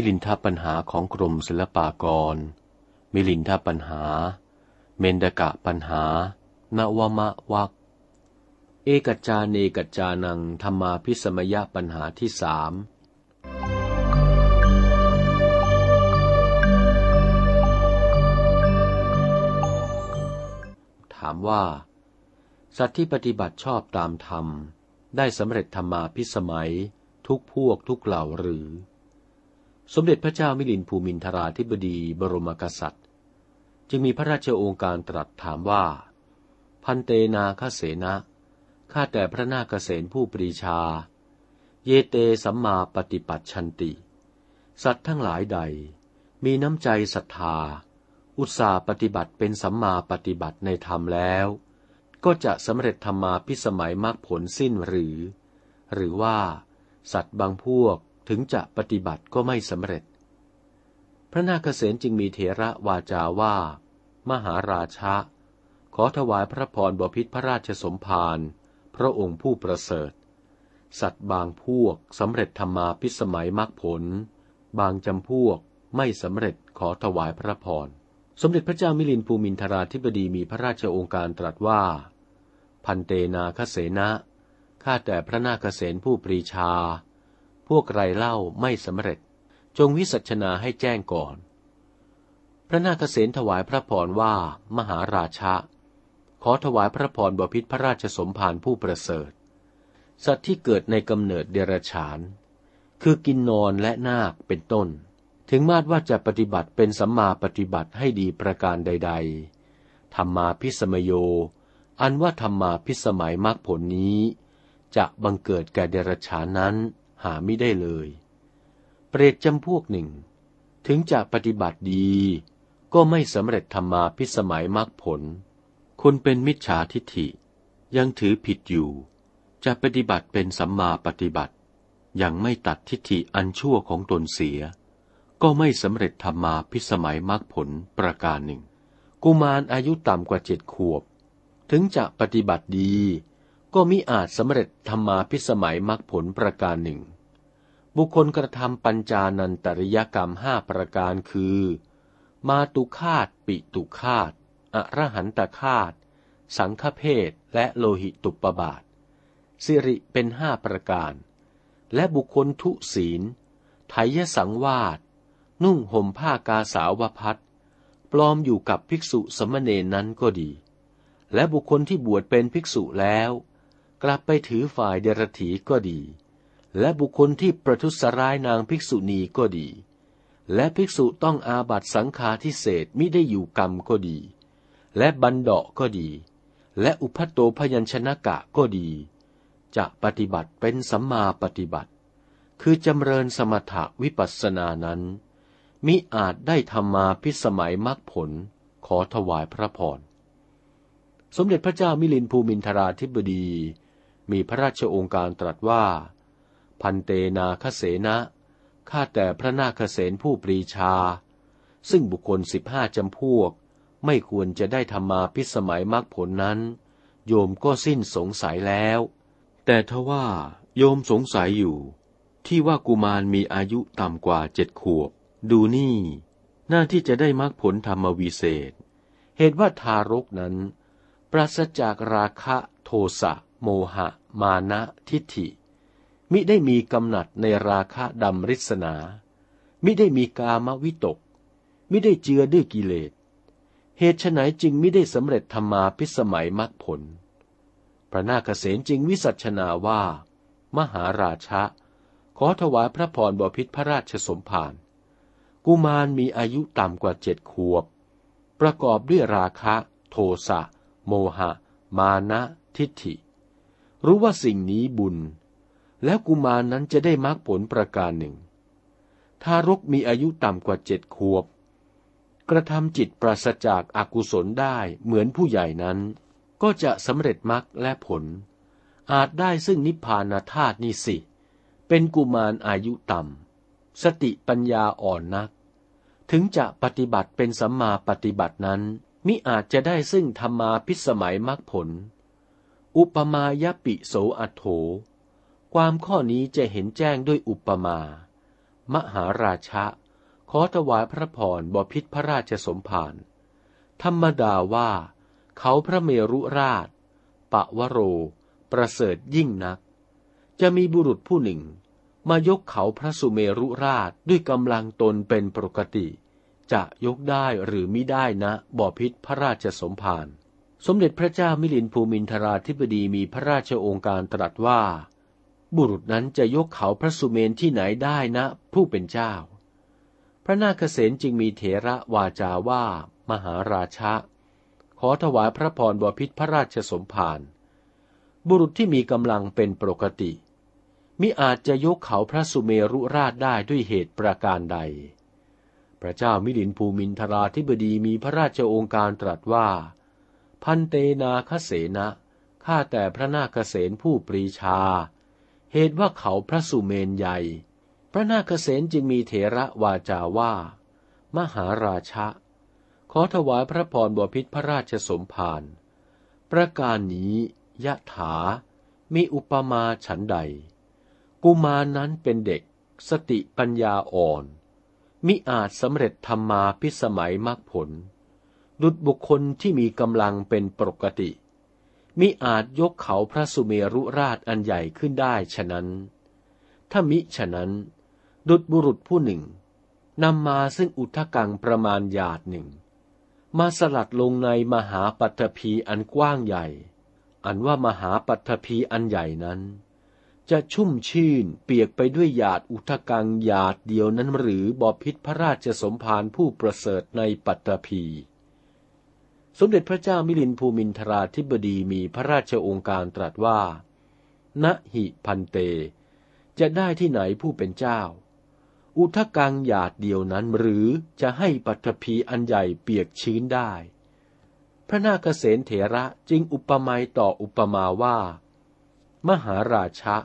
มิลินทปัญหาของกรมศิลปากร มิลินทปัญหา เมนดกะปัญหา นวมะวักเอกจาเนกจานังธรรมาพิสมยปัญหาที่สามถามว่า สัตว์ที่ปฏิบัติชอบตามธรรม ได้สำเร็จธรรมาพิสมัยทุกพวกทุกเหล่าหรือ สมเด็จพระเจ้ามิลินภูมินทราธิบดีบรมกษัตริย์ จึงมีพระราชโองการตรัสถามว่า พันเตนาคเสนะข้าแต่พระนาคเษนผู้ปรีชา เยเตสัมมาปฏิปัติชันติ สัตว์ทั้งหลายใด มีน้ำใจศรัทธา อุตสาปฏิบัติเป็นสัมมาปฏิบัติในธรรมแล้ว ก็จะสำเร็จธรรมาพิสมัยมรรคผลสิ้นหรือ หรือว่า สัตว์บางพวก ถึงจะปฏิบัติก็ไม่สำเร็จ พระนาคเษนจึงมีเถระวาจาว่า มหาราชะ ขอถวายพระพรบพิษพระราชสมภารพระองค์ผู้ประเสริฐ สัตว์บางพวกสำเร็จธรรมาพิสมัยมรรคผล บางจำพวกไม่สำเร็จขอถวายพระพร สมเด็จพระเจ้ามิลินภูมินทราธิบดีมีพระราชองค์การตรัสว่า พันเตนาคเสนะข้าแต่พระนาคเษนผู้ปรีชา พวกไรเล่าไม่สำเร็จ จงวิสัชนาให้แจ้งก่อน พระนาคเษนถวายพระพรว่า มหาราชะ ขอถวายพระพรบพิษพระราชสมภารผู้ประเสริฐ สัตว์ที่เกิดในกำเนิดเดรัจฉาน คือกินนอนและนาคเป็นต้น ถึงมาดว่าจะปฏิบัติเป็นสัมมาปฏิบัติให้ดีประการใด ๆธรรมาพิสมโย อันว่าธรรมาพิสมัยมรรคผลนี้จะบังเกิดแก่เดรัจฉานนั้น หาไม่ได้เลย เปรตจำพวกหนึ่ง ถึงจะปฏิบัติดี ก็ไม่สำเร็จธรรมาพิสมัยมรรคผล คนเป็นมิจฉาทิฏฐิ ยังถือผิดอยู่ จะปฏิบัติเป็นสัมมาปฏิบัติ ยังไม่ตัดทิฏฐิอันชั่วของตนเสีย ก็ไม่สำเร็จธรรมาพิสมัยมรรคผลประการหนึ่ง กุมารอายุต่ำกว่าเจ็ดขวบ ถึงจะปฏิบัติดี ก็มิอาจสำเร็จธรรมาพิสมัยมรรคผลประการหนึ่ง บุคคลกระทำปัญจานันตริยกรรมห้าประการคือ มาตุคาตปิตุคาตอรหันตคาตสังฆเพศและโลหิตุปบาท สิริเป็นห้าประการ และบุคคลทุศีลไทยสังวาสนุ่งห่มผ้ากาสาวพัดปลอมอยู่กับภิกษุสมณเณรนั้นก็ดี และบุคคลที่บวชเป็นภิกษุแล้ว กลับไปถือฝ่ายเดรถีก็ดี และบุคคลที่ประทุษร้ายนางภิกษุณีก็ดี และภิกษุต้องอาบัตสังฆาทิเศษมิได้อยู่กรรมก็ดี และบันดาก็ดี และอุพัตโตพยัญชนะกะก็ดี จะปฏิบัติเป็นสัมมาปฏิบัติ คือจำเริญสมถะวิปัสสนานั้น มิอาจได้ธรรมาพิสมัยมรรคผลขอถวายพระพรสมเด็จพระเจ้ามิลินภูมินทราธิบดี มีพระราชองค์การตรัสว่า พันเตนาคเสนะข้าแต่พระนาคเสนผู้ปรีชา ซึ่งบุคคลสิบห้าจำพวก ไม่ควรจะได้ธรรมาพิสมัยมรรคผลนั้น โยมก็สิ้นสงสัยแล้ว แต่ทว่าโยมสงสัยอยู่ ที่ว่ากุมารมีอายุต่ำกว่าเจ็ดขวบ ดูนี่ หน้าที่จะได้มรรคผลธรรมวิเศษ เหตุว่าทารกนั้น ปราศจากราคะโทสะโมหะ มานะทิฏฐิ มิได้มีกำหนัดในราคะดำริษนา มิได้มีกามวิตก มิได้เจือด้วยกิเลส เหตุไฉนจึงมิได้สำเร็จธรรมาพิสมัยมรรคผล พระนาคเษนจึงวิสัชนาว่า มหาราชะ ขอถวายพระพรบพิษพระราชสมภาร กุมารมีอายุต่ำกว่าเจ็ดขวบ ประกอบด้วยราคะ โทสะ โมหะ มานะทิฏฐิ รู้ว่าสิ่งนี้บุญ แล้วกุมารนั้นจะได้มรรคผลประการหนึ่ง ทารกมีอายุต่ำกว่าเจ็ดขวบ กระทำจิตปราศจากอากุศลได้เหมือนผู้ใหญ่นั้น ก็จะสำเร็จมรรคและผล อาจได้ซึ่งนิพพานธาตุนี่สิ เป็นกุมารอายุต่ำ สติปัญญาอ่อนนัก ถึงจะปฏิบัติเป็นสัมมาปฏิบัตินั้น มิอาจจะได้ซึ่งธรรมาพิสมัยมรรคผล อุปมายปิโสอัโถ ความข้อนี้จะเห็นแจ้งด้วยอุปมา มหาราชะ ขอถวายพระพรบพิษพระราชสมภารธรรมดาว่า เขาพระเมรุราช ปะวโร ประเสริฐยิ่งนัก จะมีบุรุษผู้หนึ่ง มายกเขาพระสุเมรุราชด้วยกำลังตนเป็นปกติ จะยกได้หรือมิได้นะบ่อพิษพระราชสมภาร สมเด็จพระเจ้ามิลินภูมินทราธิบดีมีพระราชโองการตรัสว่า บุรุษนั้นจะยกเขาพระสุเมนที่ไหนได้นะ ผู้เป็นเจ้า พระนาคเษนจึงมีเถระวาจาว่า มหาราชะ ขอถวายพระพรบพิษพระราชสมภารบุรุษที่มีกำลังเป็นปกติ มิอาจจะยกเขาพระสุเมรุราชได้ด้วยเหตุประการใด พระเจ้ามิลินภูมินทราธิบดีมีพระราชโองการตรัสว่า พันเตนาคเสนะ ข้าแต่พระนาคเษนผู้ปรีชา เหตุว่าเขาพระสุเมนใหญ่ พระนาคเษนจึงมีเถระวาจาว่า มหาราชะ ขอถวายพระพรบพิษพระราชสมภารประการนี้ยะถา มีอุปมาฉันใด กุมารนั้นเป็นเด็ก สติปัญญาอ่อน มิอาจสำเร็จธรรมาพิสมัยมรรคผล ดุจบุคคลที่มีกำลังเป็นปกติ มิอาจยกเขาพระสุเมรุราชอันใหญ่ขึ้นได้ฉะนั้น ถ้ามิฉะนั้น ดุจบุรุษผู้หนึ่งนำมาซึ่งอุทกังประมาณหยาดหนึ่ง มาสลัดลงในมหาปัตภีอันกว้างใหญ่ อันว่ามหาปัตภีอันใหญ่นั้น จะชุ่มชื่นเปียกไปด้วยหยาดอุทกังหยาดเดียวนั้นหรือบอพิษพระราชสมภารผู้ประเสริฐในปัตตภี สมเด็จพระเจ้ามิลินภูมินทราธิบดีมีพระราชองค์การตรัสว่า ณหิพันเต จะได้ที่ไหนผู้เป็นเจ้า อุทกังหยาดเดียวนั้นหรือจะให้ปัตภีอันใหญ่เปียกชื้นได้ พระนาคเษนเถระจึงอุปมาต่ออุปมาว่า มหาราชะ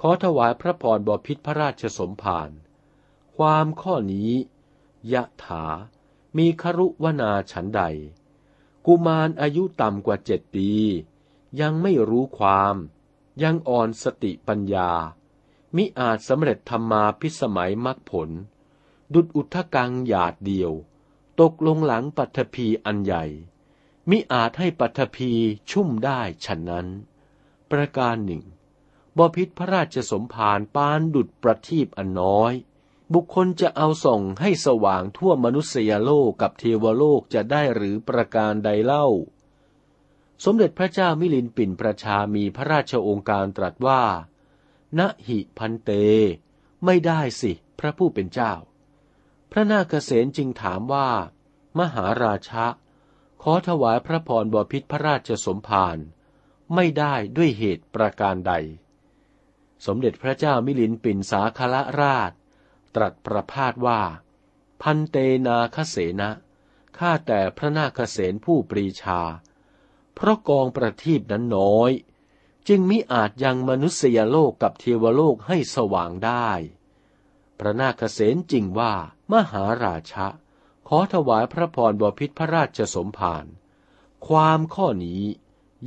ขอถวายพระพรบพิษพระราชสมภารความข้อนี้ยะถามีครุวนาฉันใด กุมารอายุต่ำกว่าเจ็ดปี ยังไม่รู้ความ ยังอ่อนสติปัญญา มิอาจสำเร็จธรรมาพิสมัยมรรคผล ดุดอุทธกังหยาดเดียว ตกลงหลังปัทภีอันใหญ่ มิอาจให้ปัทภีชุ่มได้ฉะนั้น ประการหนึ่งบพิษพระราชสมภารปานดุดประทีปอันน้อย บุคคลจะเอาส่องให้สว่างทั่วมนุษยโลกกับเทวโลกจะได้หรือประการใดเล่า สมเด็จพระเจ้ามิลินปินประชามีพระราชองค์การตรัสว่า ณหิพันเต ไม่ได้สิพระผู้เป็นเจ้า พระนาคเษนจึงถามว่า มหาราชะ ขอถวายพระพรบพิษพระราชสมภารไม่ได้ด้วยเหตุประการใด สมเด็จพระเจ้ามิลินปินสาคละราช ตรัสประพาสว่า พันเตนาคเสนะข้าแต่พระนาคเสนผู้ปรีชา เพราะกองประทีปนั้นน้อย จึงมิอาจยังมนุษยโลกกับเทวโลกให้สว่างได้ พระนาคเสนจริงว่ามหาราชะ ขอถวายพระพรบพิษพระราชสมภารความข้อนี้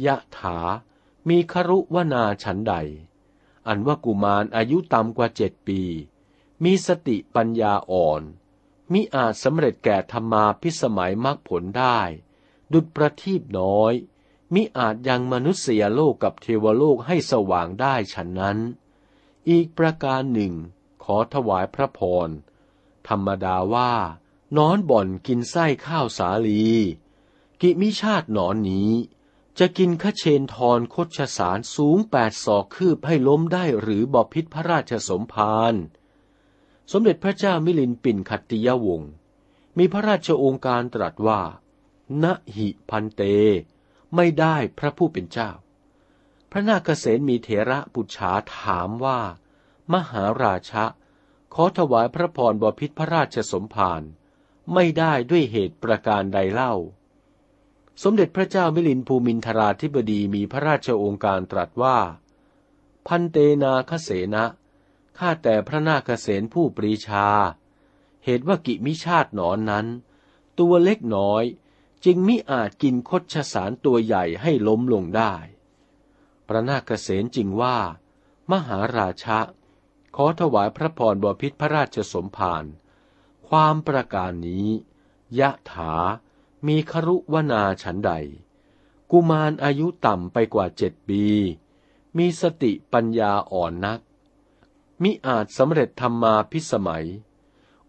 ยะถามีครุวนาฉันใด อันว่ากุมารอายุต่ำกว่าเจ็ดปี มีสติปัญญาอ่อน มิอาจสำเร็จแก่ธรรมาพิสมัยมรรคผลได้ ดุจประทีปน้อย มิอาจยังมนุษยโลกกับเทวโลกให้สว่างได้ฉันนั้น อีกประการหนึ่ง ขอถวายพระพร ธรรมดาว่า นอนบ่อนกินไส้ข้าวสาลี กิมิชาตินอนนี้ จะกินขเชนทรคดชสารสูงแปดศอกคืบให้ล้มได้หรือบอพิษพระราชสมภาร สมเด็จพระเจ้ามิลินปินขัตติยวงศ์มีพระราชโองการตรัสว่า ณหิพันเต ไม่ได้พระผู้เป็นเจ้า พระนาคเษนมีเถระปุจฉาถามว่า มหาราชะ ขอถวายพระพรบพิษพระราชสมภารไม่ได้ด้วยเหตุประการใดเล่า สมเด็จพระเจ้ามิลินภูมินทราธิบดีมีพระราชโองการตรัสว่า พันเตนาคเสนะ ข้าแต่พระนาคเสนผู้ปรีชา เหตุว่ากิมิชาติหนอนนั้น ตัวเล็กน้อยจึงมิอาจกินคดชสารตัวใหญ่ให้ล้มลงได้ พระนาคเสนจึงว่า มหาราชะขขอถวายพระพรบพิษพระราชสมภารความประการนี้ ยะถา มีครุวนาฉันใด กุมารอายุต่ำไปกว่าเจ็ดปี มีสติปัญญาอ่อนนัก มิอาจสำเร็จธรรมาพิสมัย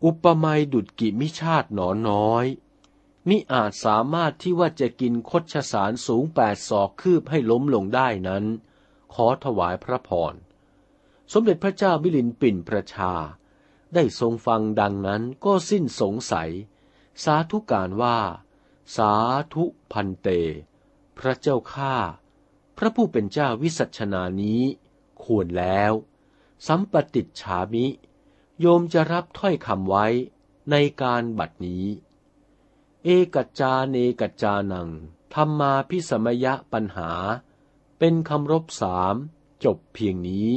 อุปมาดุดกิมิชาติหนอน้อย มิอาจสามารถที่ว่าจะกินคดชสารสูงแปดศอกคืบให้ล้มลงได้นั้น ขอถวายพระพร สมเด็จพระเจ้ามิลินปิ่นประชา ได้ทรงฟังดังนั้นก็สิ้นสงสัย สาธุการว่า สาธุพันเต พระเจ้าข้าพระผู้เป็นเจ้าวิสัชนานี้ควรแล้ว สัมปติฉามิ โยมจะรับถ้อยคำไว้ในการบัดนี้ เอกัจจาเนกัจจานังธรรมาพิสมยะปัญหา เป็นคำรบสามจบเพียงนี้